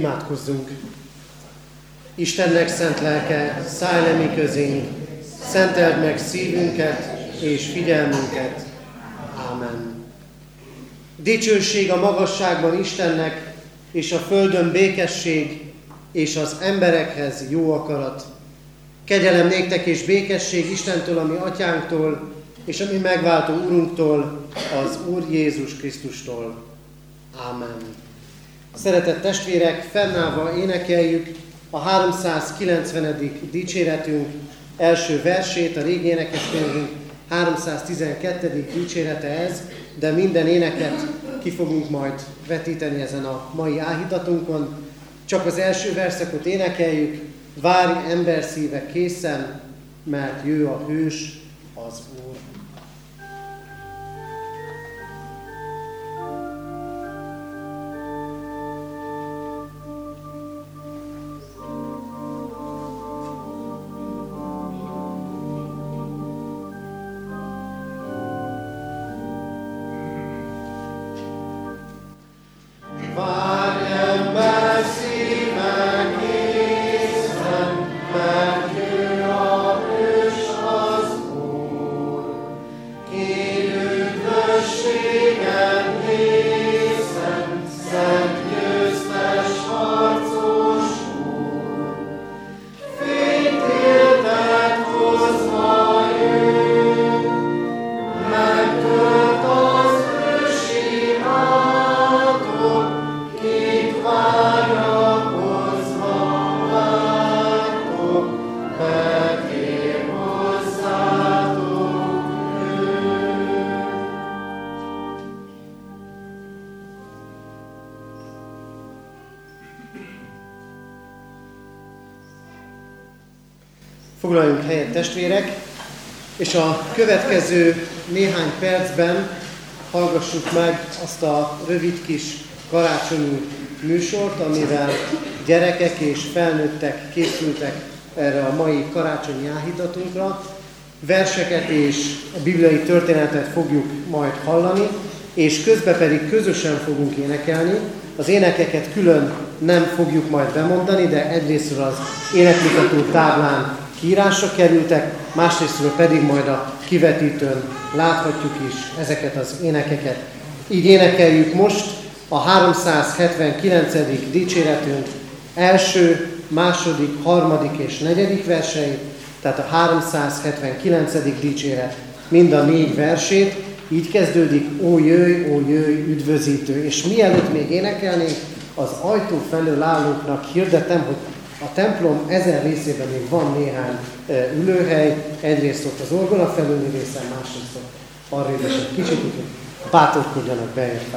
Imádkozzunk! Istennek szent lelke, szállj le mi közénk, szenteld meg szívünket és figyelmünket. Ámen. Dicsőség a magasságban Istennek, és a földön békesség, és az emberekhez jó akarat. Kegyelem néktek és békesség Istentől, ami atyánktól, és ami megváltó Urunktól, az Úr Jézus Krisztustól. Ámen. Szeretett testvérek, fennállva énekeljük a 390. dicséretünk első versét, a régi énekeskönyvünk 312. dicsérete ez, de minden éneket ki fogunk majd vetíteni ezen a mai áhítatunkon. Csak az első verszakot énekeljük, várj ember szíve készen, mert jő a hős, az Úr. Rövid kis karácsonyi műsort, amivel gyerekek és felnőttek készültek erre a mai karácsonyi áhítatunkra. Verseket és a bibliai történetet fogjuk majd hallani, és közben pedig közösen fogunk énekelni. Az énekeket külön nem fogjuk majd bemondani, de egyrésztről az énekmutató táblán kiírásra kerültek, másrésztről pedig majd a kivetítőn láthatjuk is ezeket az énekeket. Így énekeljük most a 379. dicséretünk első, második, harmadik és negyedik verseit, tehát a 379. dicséret mind a négy versét, így kezdődik, ó jöjj, ó jöjj, üdvözítő. És mielőtt még énekelnénk, az ajtó felől állóknak hirdetem, hogy a templom ezen részében még van néhány ülőhely, egyrészt ott az orgona felüli részen, másrészt arra is egy kicsit, bátorkodjanak bejött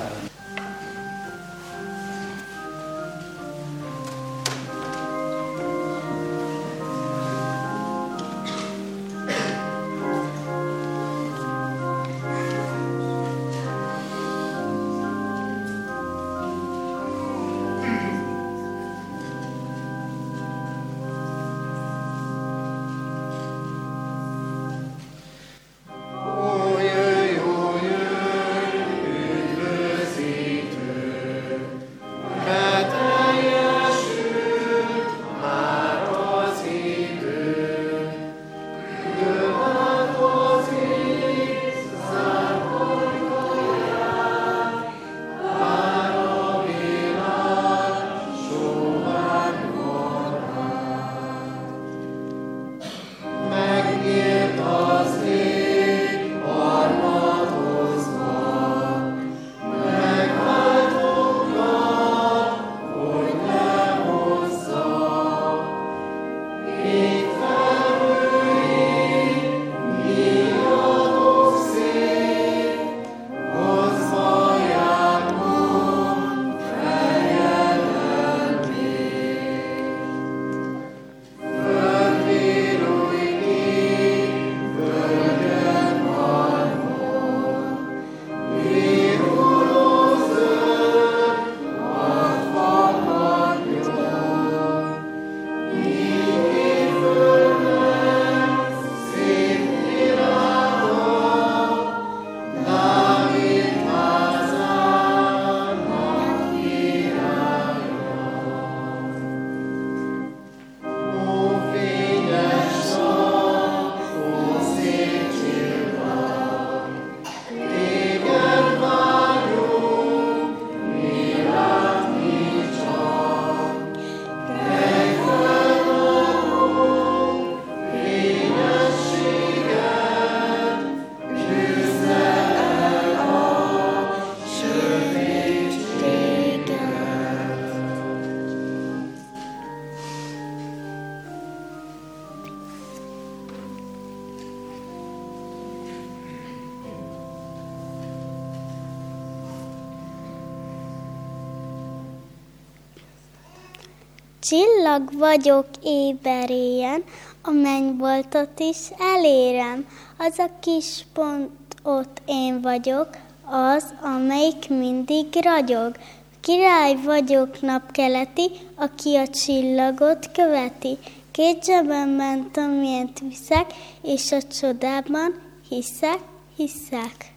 Csillag vagyok éberéjen, a mennyvoltot is elérem. Az a kis pont ott én vagyok, az, amelyik mindig ragyog. Király vagyok napkeleti, aki a csillagot követi. Két zsebben ment, amilyent viszek, és a csodában hiszek, hiszek.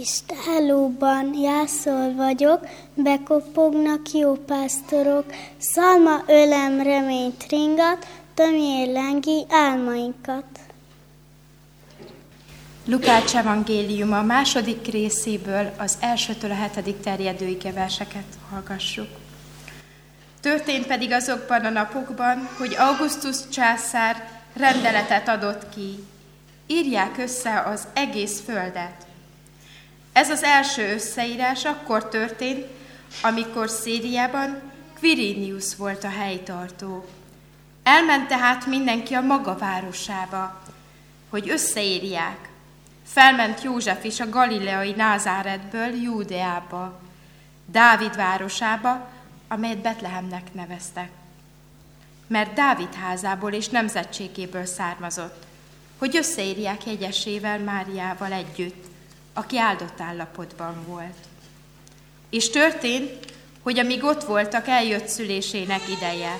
És tálóban jászol vagyok, bekopognak jó pásztorok, szalma ölem reményt ringat, tömjél lengi álmainkat. Lukács evangélium a második részéből az elsőtől a hetedik terjedő verseket hallgassuk. Történt pedig azokban a napokban, hogy Augustus császár rendeletet adott ki. Írják össze az egész földet. Ez az első összeírás akkor történt, amikor Szíriában Quirinius volt a helytartó. Elment tehát mindenki a maga városába, hogy összeírják. Felment József is a galileai Názáretből Júdeába, Dávid városába, amelyet Betlehemnek neveztek. Mert Dávid házából és nemzetségéből származott, hogy összeírják jegyesével Máriával együtt, aki áldott állapotban volt. És történt, hogy amíg ott voltak, eljött szülésének ideje,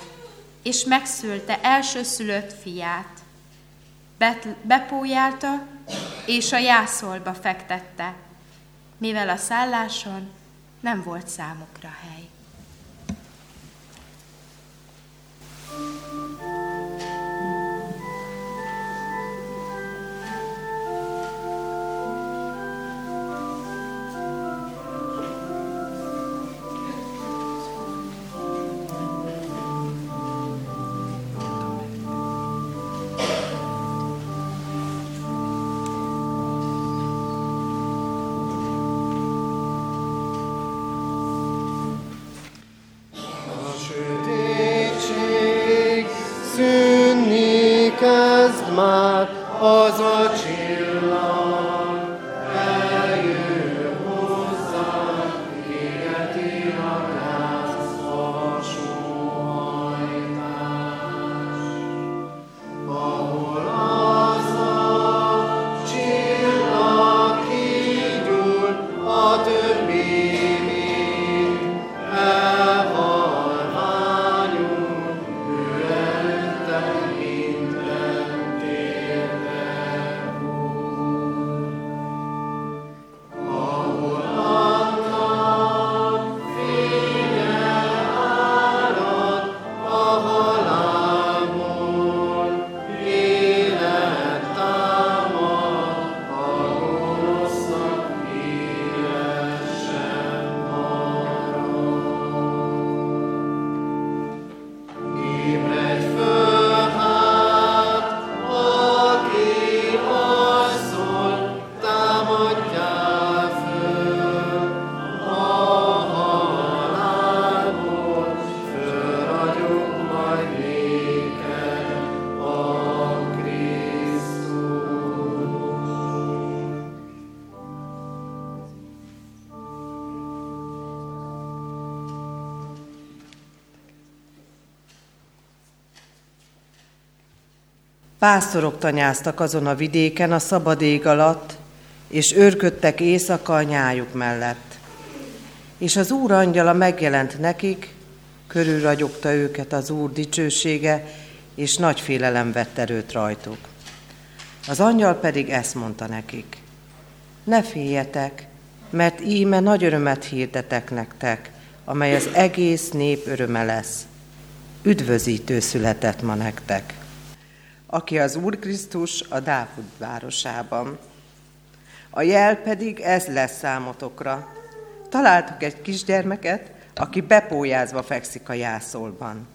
és megszülte elsőszülött fiát. Bepójálta, és a jászolba fektette, mivel a szálláson nem volt számukra hely. Pásztorok tanyáztak azon a vidéken a szabad ég alatt, és őrködtek éjszaka a nyájuk mellett. És az Úr angyala megjelent nekik, körülragyogta őket az Úr dicsősége, és nagy félelem vett erőt rajtuk. Az angyal pedig ezt mondta nekik, ne féljetek, mert íme nagy örömet hirdetek nektek, amely az egész nép öröme lesz. Üdvözítő született ma nektek aki az Úr Krisztus a Dávid városában. A jel pedig ez lesz számotokra. Találtuk egy kisgyermeket, aki bepójázva fekszik a jászolban.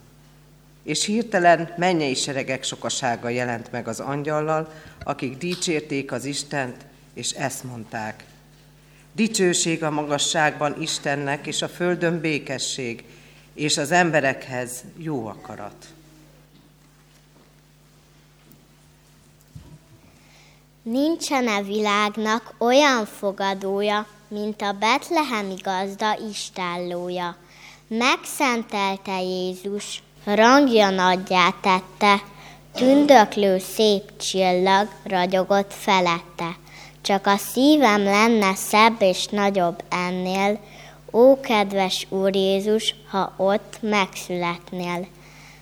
És hirtelen mennyei seregek sokasága jelent meg az angyallal, akik dicsérték az Istent, és ezt mondták. Dicsőség a magasságban Istennek, és a földön békesség, és az emberekhez jó akarat. Nincsen a világnak olyan fogadója, mint a betlehemi gazda istállója. Megszentelte Jézus, rangja nagyjá tette, tündöklő szép csillag ragyogott felette. Csak a szívem lenne szebb és nagyobb ennél, ó kedves Úr Jézus, ha ott megszületnél.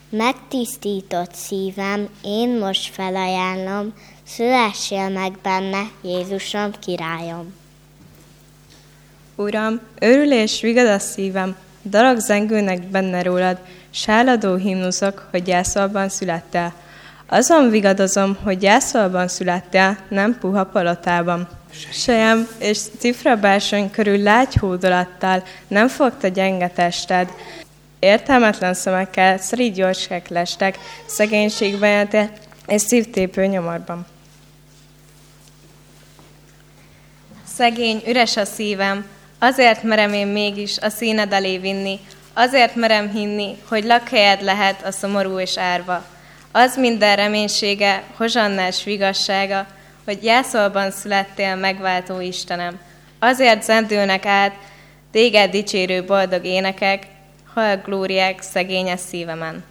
Megtisztított szívem, én most felajánlom, szülessél meg benne, Jézusom királyom. Uram, örül és vigad a szívem, Darag zengőnek benne rólad, sáladó himnuszok, hogy jászolban születtél. Azon vigadozom, hogy jászolban születtél, nem puha palotában. Sejem és cifrabársony körül lágy hódolattal nem fogta gyenge tested. Értelmetlen szemekkel szerígy gyorskek lestek, szegénységben éltél és szívtépő nyomorban. Szegény, üres a szívem, Azért merem én mégis a színed elé vinni, azért merem hinni, hogy lakhelyed lehet a szomorú és árva. Az minden reménysége, hozsannás vigassága, hogy jászolban születtél megváltó Istenem. Azért zendülnek át téged dicsérő boldog énekek, hal glóriák szegényes szívemen.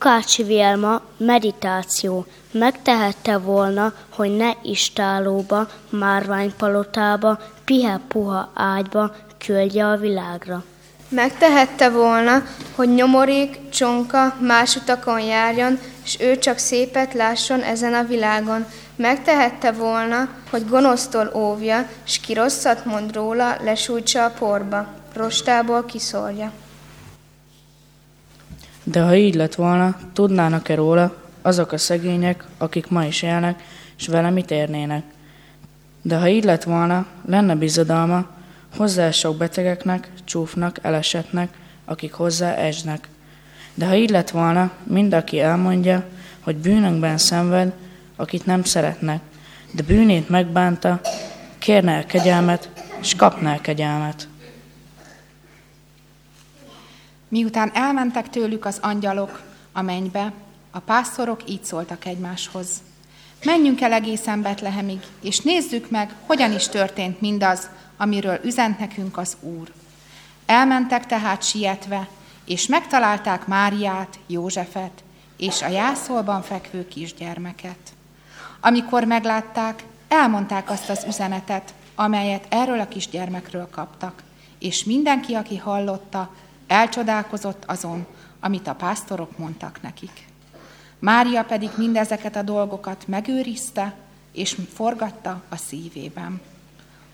Lukács Vélma, meditáció. Megtehette volna, hogy ne istálóba, márványpalotába, pihe-puha ágyba küldje a világra. Megtehette volna, hogy nyomorék, csonka más utakon járjon, és ő csak szépet lásson ezen a világon. Megtehette volna, hogy gonosztól óvja, s ki rosszat mond róla, lesújtsa a porba, rostából kiszorja. De ha így lett volna, tudnának-e róla azok a szegények, akik ma is élnek, és vele mit érnének? De ha így lett volna, lenne bizodalma hozzá sok betegeknek, csúfnak, elesetnek, akik hozzá esnek. De ha így lett volna, mind aki elmondja, hogy bűnökben szenved, akit nem szeretnek, de bűnét megbánta, kérne el kegyelmet, és kapná el kegyelmet. Miután elmentek tőlük az angyalok a mennybe, a pásztorok így szóltak egymáshoz. Menjünk el egészen Betlehemig, és nézzük meg, hogyan is történt mindaz, amiről üzent nekünk az Úr. Elmentek tehát sietve, és megtalálták Máriát, Józsefet és a jászolban fekvő kisgyermeket. Amikor meglátták, elmondták azt az üzenetet, amelyet erről a kisgyermekről kaptak, és mindenki, aki hallotta, Elcsodálkozott azon, amit a pásztorok mondtak nekik. Mária pedig mindezeket a dolgokat megőrizte, és forgatta a szívében.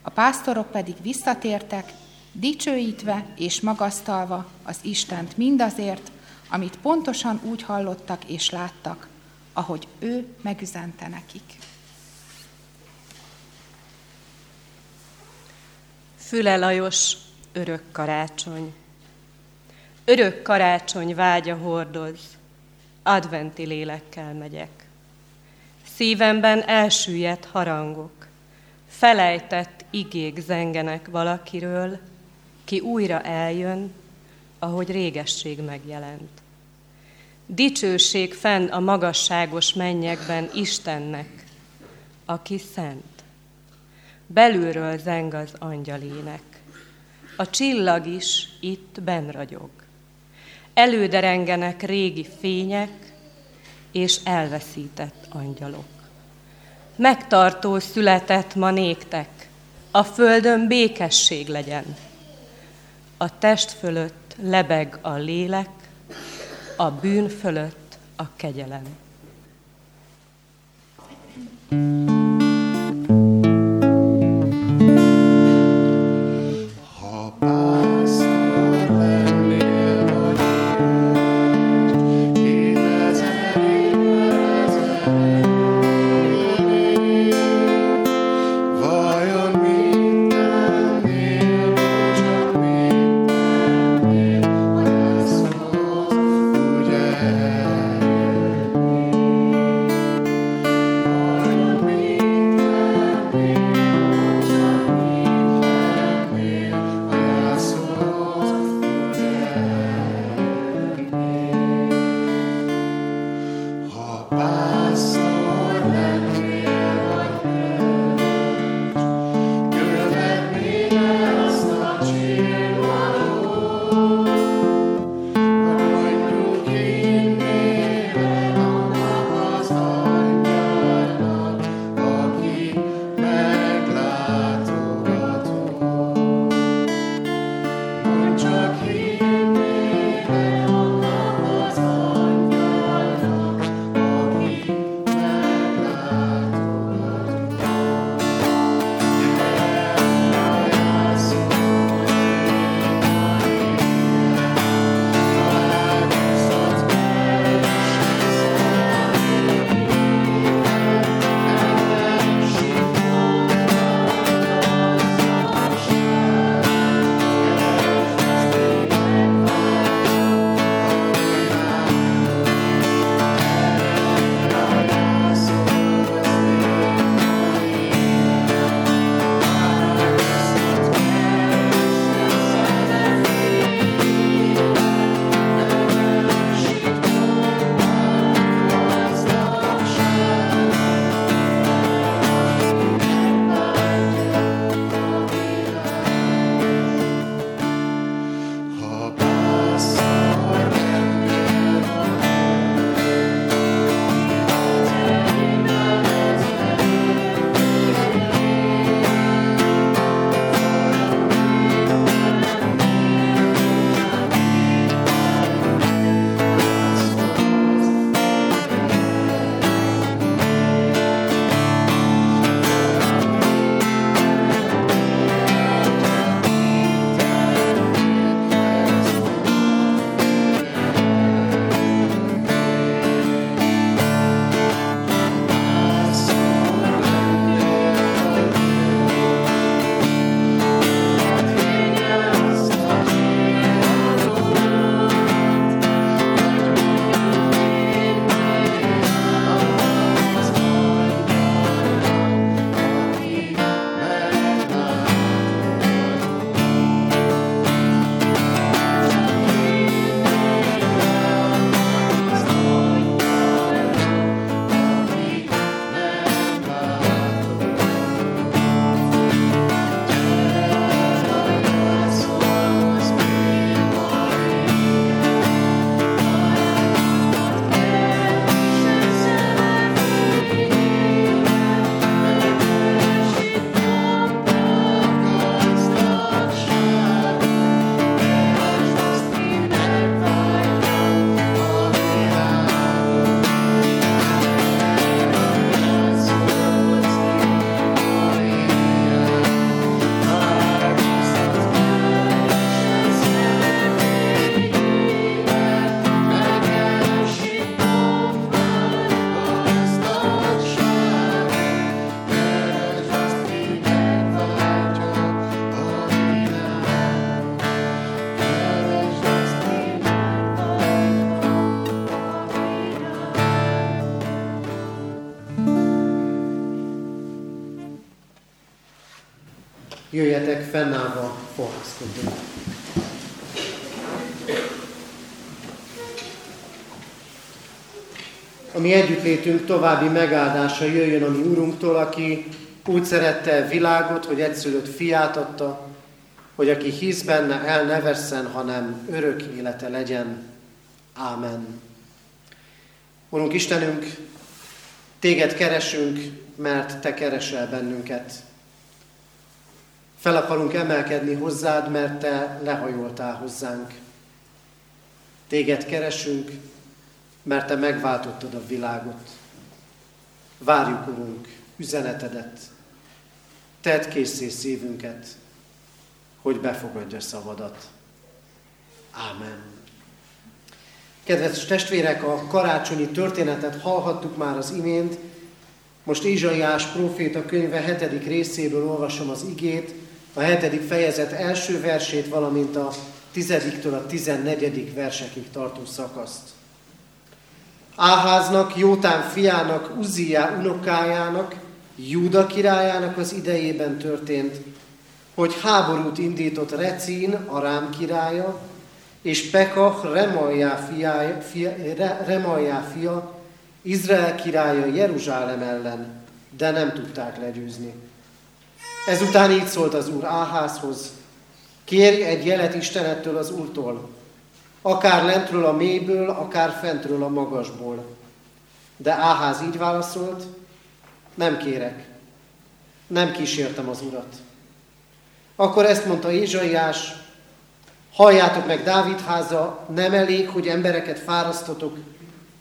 A pásztorok pedig visszatértek, dicsőítve és magasztalva az Istent mindazért, amit pontosan úgy hallottak és láttak, ahogy ő megüzente nekik. Füle Lajos, örök karácsony. Örök karácsony vágya hordoz, adventi lélekkel megyek. Szívemben elsüllyedt harangok, felejtett igék zengenek valakiről, ki újra eljön, ahogy régesség megjelent. Dicsőség fenn a magasságos mennyekben Istennek, aki szent. Belülről zeng az angyalének. A csillag is itt benragyog. Előderengenek régi fények és elveszített angyalok. Megtartó született ma néktek, a földön békesség legyen. A test fölött lebeg a lélek, a bűn fölött a kegyelem. thank you jöjjetek fennállva fohászkodni. a mi együttlétünk további megáldása jöjjön a mi Urunktól, aki úgy szerette világot, hogy egyszülött fiát adta, hogy aki hisz benne, el ne vesszen, hanem örök élete legyen. Ámen. Urunk Istenünk, Téged keresünk, mert Te keresel bennünket. Fel akarunk emelkedni hozzád, mert Te lehajoltál hozzánk. Téged keresünk, mert Te megváltottad a világot. Várjuk, Urunk, üzenetedet. Tedd készé szívünket, hogy befogadja szavadat. Ámen. Kedves testvérek, a karácsonyi történetet hallhattuk már az imént. Most Ézsaiás próféta könyve hetedik részéből olvasom az igét, a hetedik fejezet első versét, valamint a tizediktől a tizennegyedik versekig tartó szakaszt. Áháznak, Jótán fiának, Uziá unokájának, Júda királyának az idejében történt, hogy háborút indított Recín, Arám királya, és Pekah, Remaljá fia, fia, Remaljá fia, Izrael királya Jeruzsálem ellen, de nem tudták legyőzni. Ezután így szólt az úr Áházhoz, kérj egy jelet Istenettől az úrtól, akár lentről a mélyből, akár fentről a magasból. De Áház így válaszolt, nem kérek, nem kísértem az urat. Akkor ezt mondta Ézsaiás, halljátok meg Dávid háza, nem elég, hogy embereket fárasztotok,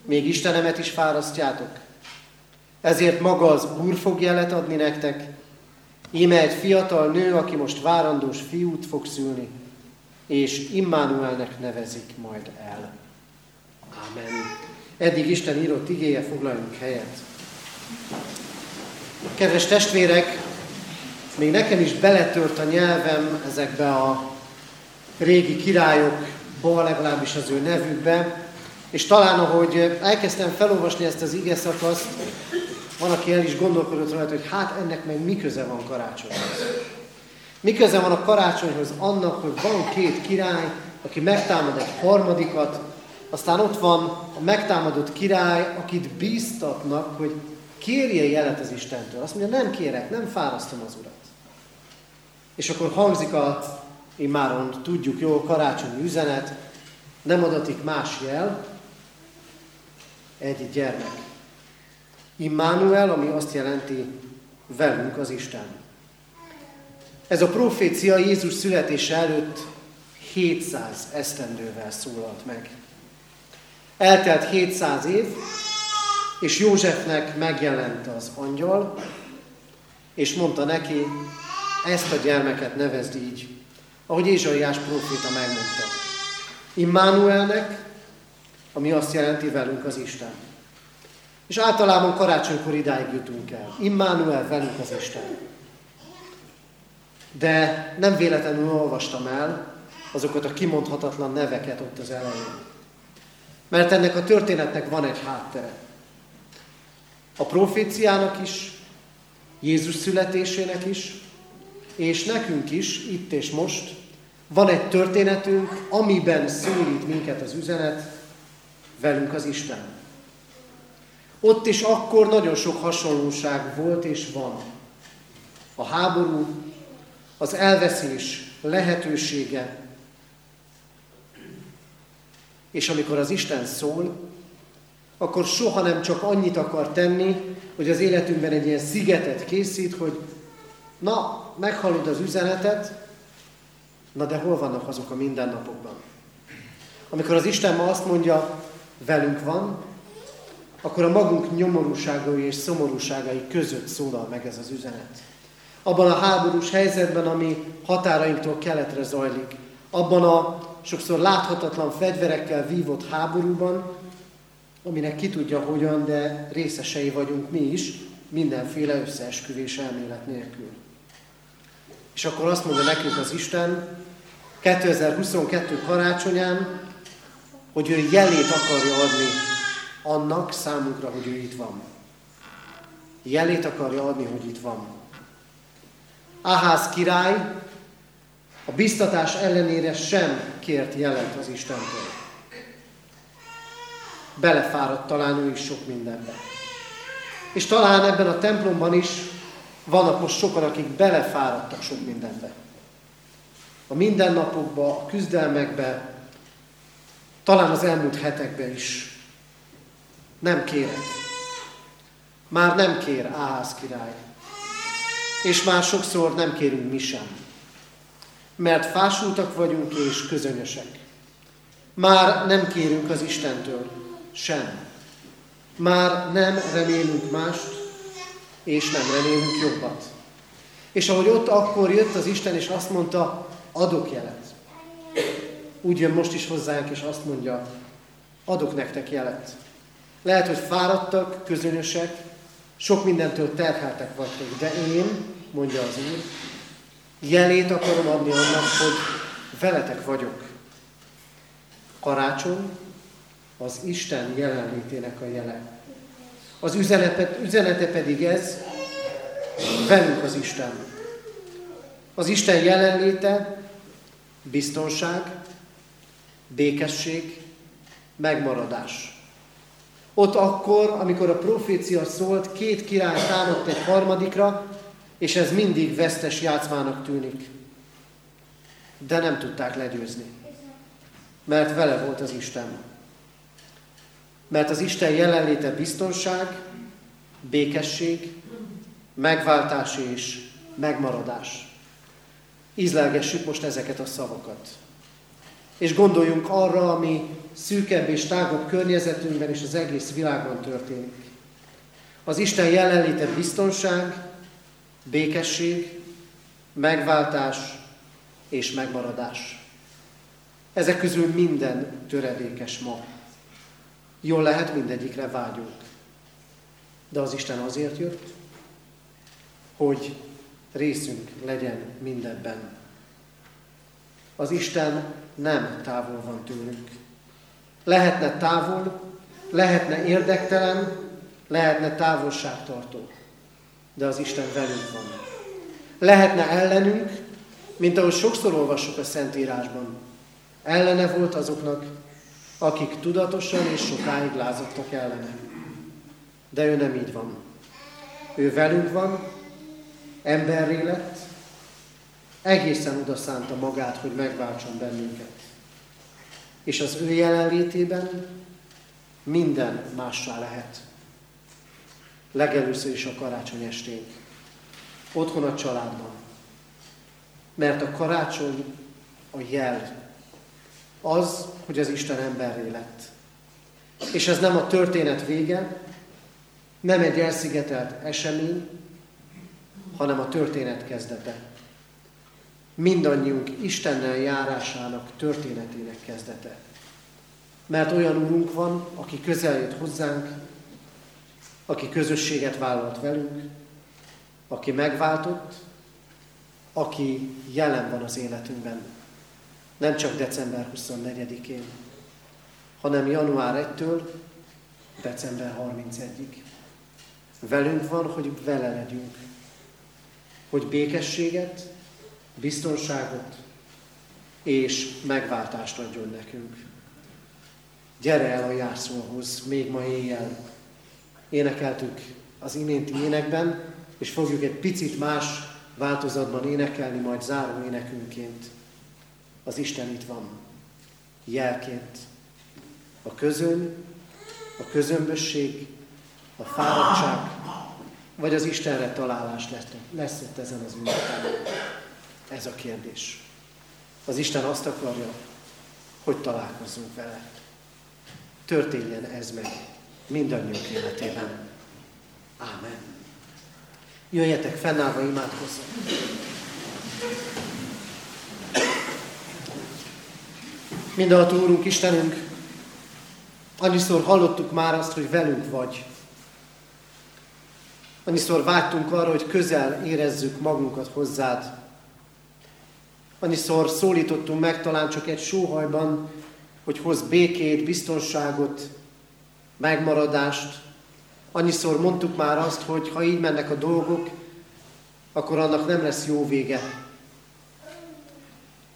még Istenemet is fárasztjátok. Ezért maga az Úr fog jelet adni nektek, íme egy fiatal nő, aki most várandós fiút fog szülni, és Immanuelnek nevezik majd el. Amen. Eddig Isten írott igéje, foglaljunk helyet. Kedves testvérek, még nekem is beletört a nyelvem ezekbe a régi királyokba, legalábbis az ő nevükbe, és talán ahogy elkezdtem felolvasni ezt az ige szakaszt, van, aki el is gondolkodott rajta, hogy hát ennek meg mi köze van karácsonyhoz. Mi köze van a karácsonyhoz annak, hogy van két király, aki megtámad egy harmadikat, aztán ott van a megtámadott király, akit bíztatnak, hogy kérje jelet az Istentől. Azt mondja, nem kérek, nem fárasztom az Urat. És akkor hangzik a, immáron tudjuk jól, karácsonyi üzenet, nem adatik más jel, egy gyermek. Immanuel, ami azt jelenti, velünk az Isten. Ez a profécia Jézus születése előtt 700 esztendővel szólalt meg. Eltelt 700 év, és Józsefnek megjelent az angyal, és mondta neki, ezt a gyermeket nevezd így, ahogy Ézsaiás próféta megmondta. Immanuelnek, ami azt jelenti velünk az Isten. És általában karácsonykor idáig jutunk el. Immanuel velünk az Isten. De nem véletlenül olvastam el azokat a kimondhatatlan neveket ott az elején. Mert ennek a történetnek van egy háttere. A proféciának is, Jézus születésének is, és nekünk is, itt és most, van egy történetünk, amiben szólít minket az üzenet, velünk az Isten. Ott is akkor nagyon sok hasonlóság volt és van. A háború, az elveszés lehetősége, és amikor az Isten szól, akkor soha nem csak annyit akar tenni, hogy az életünkben egy ilyen szigetet készít, hogy na, meghallod az üzenetet, na de hol vannak azok a mindennapokban? Amikor az Isten ma azt mondja, velünk van, akkor a magunk nyomorúságai és szomorúságai között szólal meg ez az üzenet. Abban a háborús helyzetben, ami határainktól keletre zajlik, abban a sokszor láthatatlan fegyverekkel vívott háborúban, aminek ki tudja hogyan, de részesei vagyunk mi is, mindenféle összeesküvés elmélet nélkül. És akkor azt mondja nekünk az Isten 2022 karácsonyán, hogy ő jelét akarja adni annak számunkra, hogy ő itt van. Jelét akarja adni, hogy itt van. Áház király a biztatás ellenére sem kért jelet az Istentől. belefáradt talán ő is sok mindenbe. És talán ebben a templomban is vannak most sokan, akik belefáradtak sok mindenbe. A mindennapokba, a küzdelmekbe, talán az elmúlt hetekben is. Nem kérek. Már nem kér Áház király. És már sokszor nem kérünk mi sem. Mert fásultak vagyunk és közönösek. Már nem kérünk az Istentől sem. Már nem remélünk mást, és nem remélünk jobbat. És ahogy ott akkor jött az Isten, és azt mondta, adok jelet. Úgy jön most is hozzánk, és azt mondja, adok nektek jelet. Lehet, hogy fáradtak, közönösek, sok mindentől terheltek vagytok, de én, mondja az Úr, jelét akarom adni annak, hogy veletek vagyok. Karácsony az Isten jelenlétének a jele. Az üzenete, üzenete pedig ez, velünk az Isten. Az Isten jelenléte, biztonság, békesség, megmaradás. Ott akkor, amikor a profécia szólt, két király támadt egy harmadikra, és ez mindig vesztes játszmának tűnik. De nem tudták legyőzni, mert vele volt az Isten. Mert az Isten jelenléte biztonság, békesség, megváltás és megmaradás. Ízlelgessük most ezeket a szavakat. És gondoljunk arra, ami szűkebb és tágabb környezetünkben és az egész világban történik. Az Isten jelenléte biztonság, békesség, megváltás és megmaradás. Ezek közül minden töredékes ma. Jól lehet, mindegyikre vágyunk. De az Isten azért jött, hogy részünk legyen mindebben. Az Isten nem távol van tőlünk. Lehetne távol, lehetne érdektelen, lehetne távolságtartó, de az Isten velünk van. Lehetne ellenünk, mint ahogy sokszor olvassuk a Szentírásban. Ellene volt azoknak, akik tudatosan és sokáig lázadtak ellene. De ő nem így van. Ő velünk van, emberré lett, egészen oda szánta magát, hogy megváltson bennünket. És az ő jelenlétében minden mássá lehet. Legelőször is a karácsony estén. Otthon a családban. Mert a karácsony a jel. Az, hogy az Isten emberré lett. És ez nem a történet vége, nem egy elszigetelt esemény, hanem a történet kezdete. Mindannyiunk Istennel járásának történetének kezdete. Mert olyan úrunk van, aki közel jött hozzánk, aki közösséget vállalt velünk, aki megváltott, aki jelen van az életünkben. Nem csak december 24-én, hanem január 1-től december 31-ig. Velünk van, hogy vele legyünk. Hogy békességet, biztonságot és megváltást adjon nekünk. Gyere el a járszóhoz, még ma éjjel. Énekeltük az iménti énekben, és fogjuk egy picit más változatban énekelni, majd záró énekünként. Az Isten itt van, jelként. A közön, a közömbösség, a fáradtság, vagy az Istenre találás lesz, lesz ott ezen az ünnepen. Ez a kérdés. Az Isten azt akarja, hogy találkozzunk vele. Történjen ez meg mindannyiunk életében. Ámen. Jöjjetek fennállva, imádkozzunk. Mindenható Úrunk, Istenünk, annyiszor hallottuk már azt, hogy velünk vagy. Annyiszor vágytunk arra, hogy közel érezzük magunkat hozzád. Annyiszor szólítottunk meg talán csak egy sóhajban, hogy hoz békét, biztonságot, megmaradást. Annyiszor mondtuk már azt, hogy ha így mennek a dolgok, akkor annak nem lesz jó vége.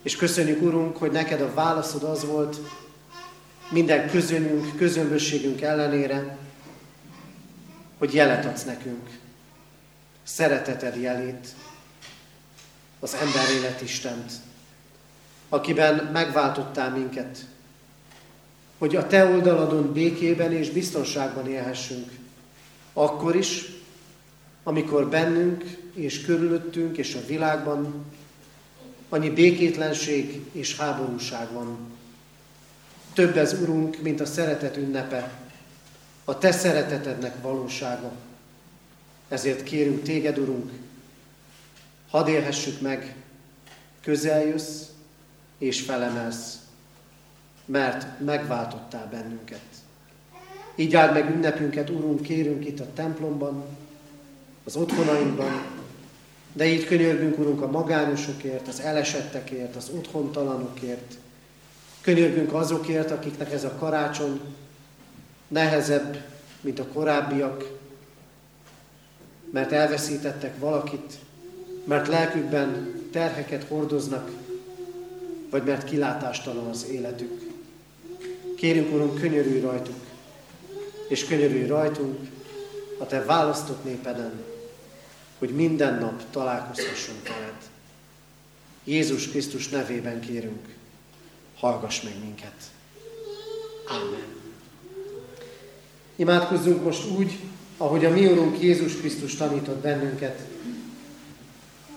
És köszönjük, Urunk, hogy neked a válaszod az volt, minden közönünk, közömbösségünk ellenére, hogy jelet adsz nekünk, szereteted jelét, az ember élet Istent, akiben megváltottál minket, hogy a Te oldaladon békében és biztonságban élhessünk, akkor is, amikor bennünk és körülöttünk és a világban annyi békétlenség és háborúság van. Több ez, Urunk, mint a szeretet ünnepe, a Te szeretetednek valósága. Ezért kérünk Téged, Urunk, hadd élhessük meg, közeljössz és felemelsz, mert megváltottál bennünket. Így áld meg ünnepünket, Urunk, kérünk itt a templomban, az otthonainkban, de így könyörgünk, Urunk, a magányosokért, az elesettekért, az otthontalanokért. Könyörgünk azokért, akiknek ez a karácsony nehezebb, mint a korábbiak, mert elveszítettek valakit, mert lelkükben terheket hordoznak, vagy mert kilátástalan az életük. Kérünk, Urunk, könyörülj rajtuk, és könyörülj rajtunk a Te választott népeden, hogy minden nap találkozhassunk veled. Jézus Krisztus nevében kérünk, hallgass meg minket. Amen. Imádkozzunk most úgy, ahogy a mi Urunk Jézus Krisztus tanított bennünket.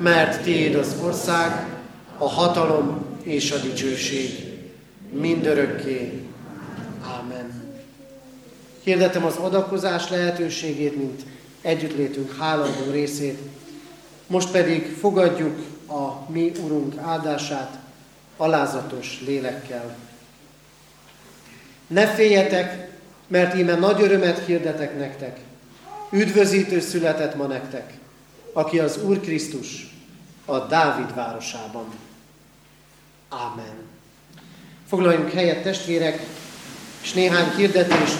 mert Tiéd az ország, a hatalom és a dicsőség mindörökké. Ámen. Hirdetem az adakozás lehetőségét, mint együttlétünk háladó részét. Most pedig fogadjuk a mi Urunk áldását alázatos lélekkel. Ne féljetek, mert íme nagy örömet hirdetek nektek. Üdvözítő született ma nektek, aki az Úr Krisztus, a Dávid városában. Ámen. Foglaljunk helyet, testvérek, és néhány hirdetést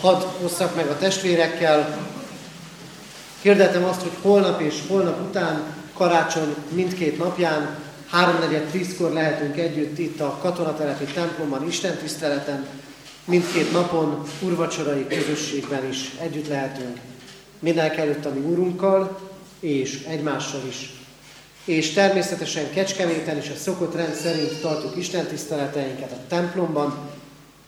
hadd hozzak meg a testvérekkel. Hirdetem azt, hogy holnap és holnap után, karácsony mindkét napján, háromnegyed tízkor lehetünk együtt itt a katonatelepi templomban, Isten tiszteleten, mindkét napon, urvacsorai közösségben is együtt lehetünk. Mindenek előtt a mi úrunkkal, és egymással is. És természetesen Kecskeméten is a szokott rend szerint tartjuk Isten tiszteleteinket a templomban,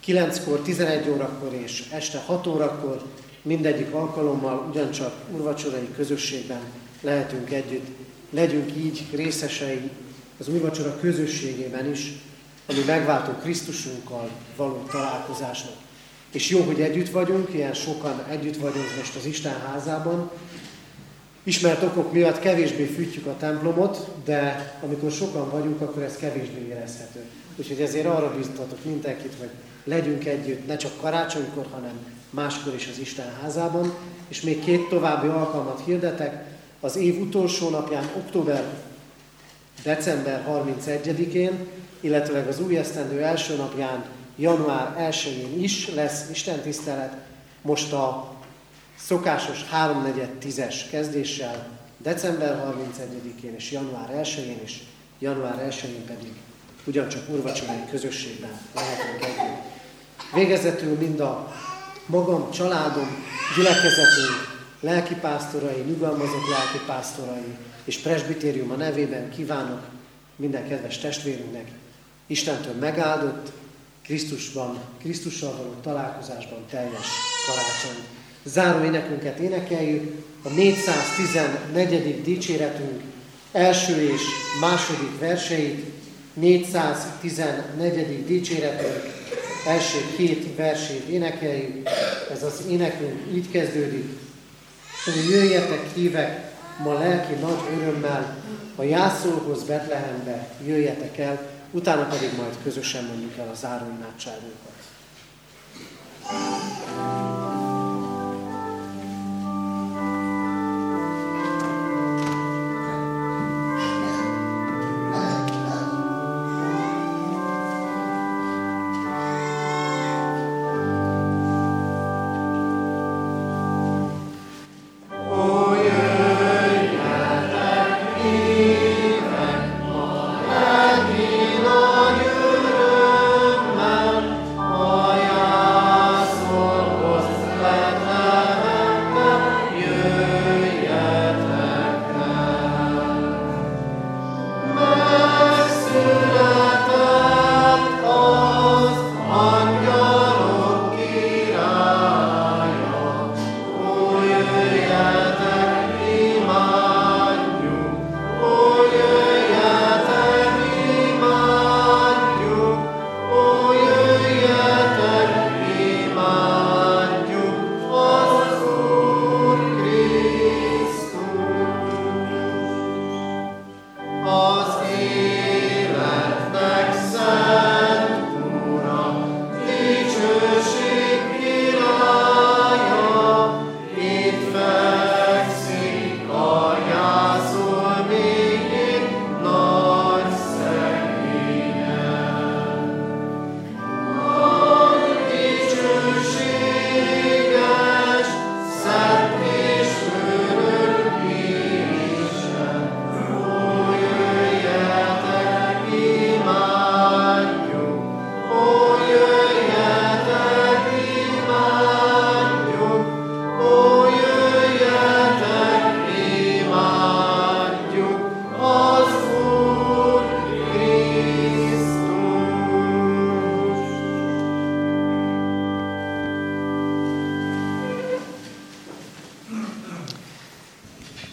9-kor, 11 órakor és este 6 órakor mindegyik alkalommal ugyancsak urvacsorai közösségben lehetünk együtt. Legyünk így részesei az úrvacsora közösségében is, ami megváltó Krisztusunkkal való találkozásnak. És jó, hogy együtt vagyunk, ilyen sokan együtt vagyunk most az Isten házában. Ismert okok miatt kevésbé fűtjük a templomot, de amikor sokan vagyunk, akkor ez kevésbé érezhető. Úgyhogy ezért arra biztatok mindenkit, hogy legyünk együtt, ne csak karácsonykor, hanem máskor is az Isten házában. És még két további alkalmat hirdetek. Az év utolsó napján, október, december 31-én, illetve az új esztendő első napján, január 1-én is lesz Isten tisztelet. Most a szokásos 3-4-10-es kezdéssel, december 31-én és január 1-én is, január 1-én pedig ugyancsak urvacsorai közösségben lehetünk együtt. Végezetül mind a magam, családom, gyülekezetünk, lelkipásztorai, nyugalmazott lelkipásztorai és presbitériuma nevében kívánok minden kedves testvérünknek Istentől megáldott, Krisztusban, Krisztussal való találkozásban teljes karácsony. Záró énekünket énekeljük, a 414. dicséretünk első és második verseit, 414. dicséretünk első két versét énekeljük. Ez az énekünk így kezdődik. Hogy jöjjetek hívek ma lelki nagy örömmel, a jászolhoz Betlehembe jöjjetek el. utána pedig majd közösen mondjuk el a záróimádságunkat.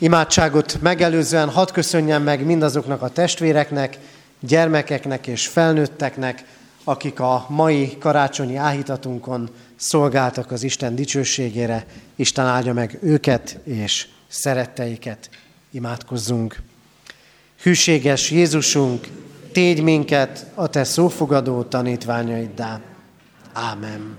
Imádságot megelőzően hadd köszönjem meg mindazoknak a testvéreknek, gyermekeknek és felnőtteknek, akik a mai karácsonyi áhítatunkon szolgáltak az Isten dicsőségére. Isten áldja meg őket és szeretteiket. Imádkozzunk. Hűséges Jézusunk, tégy minket a Te szófogadó tanítványaiddá. Ámen.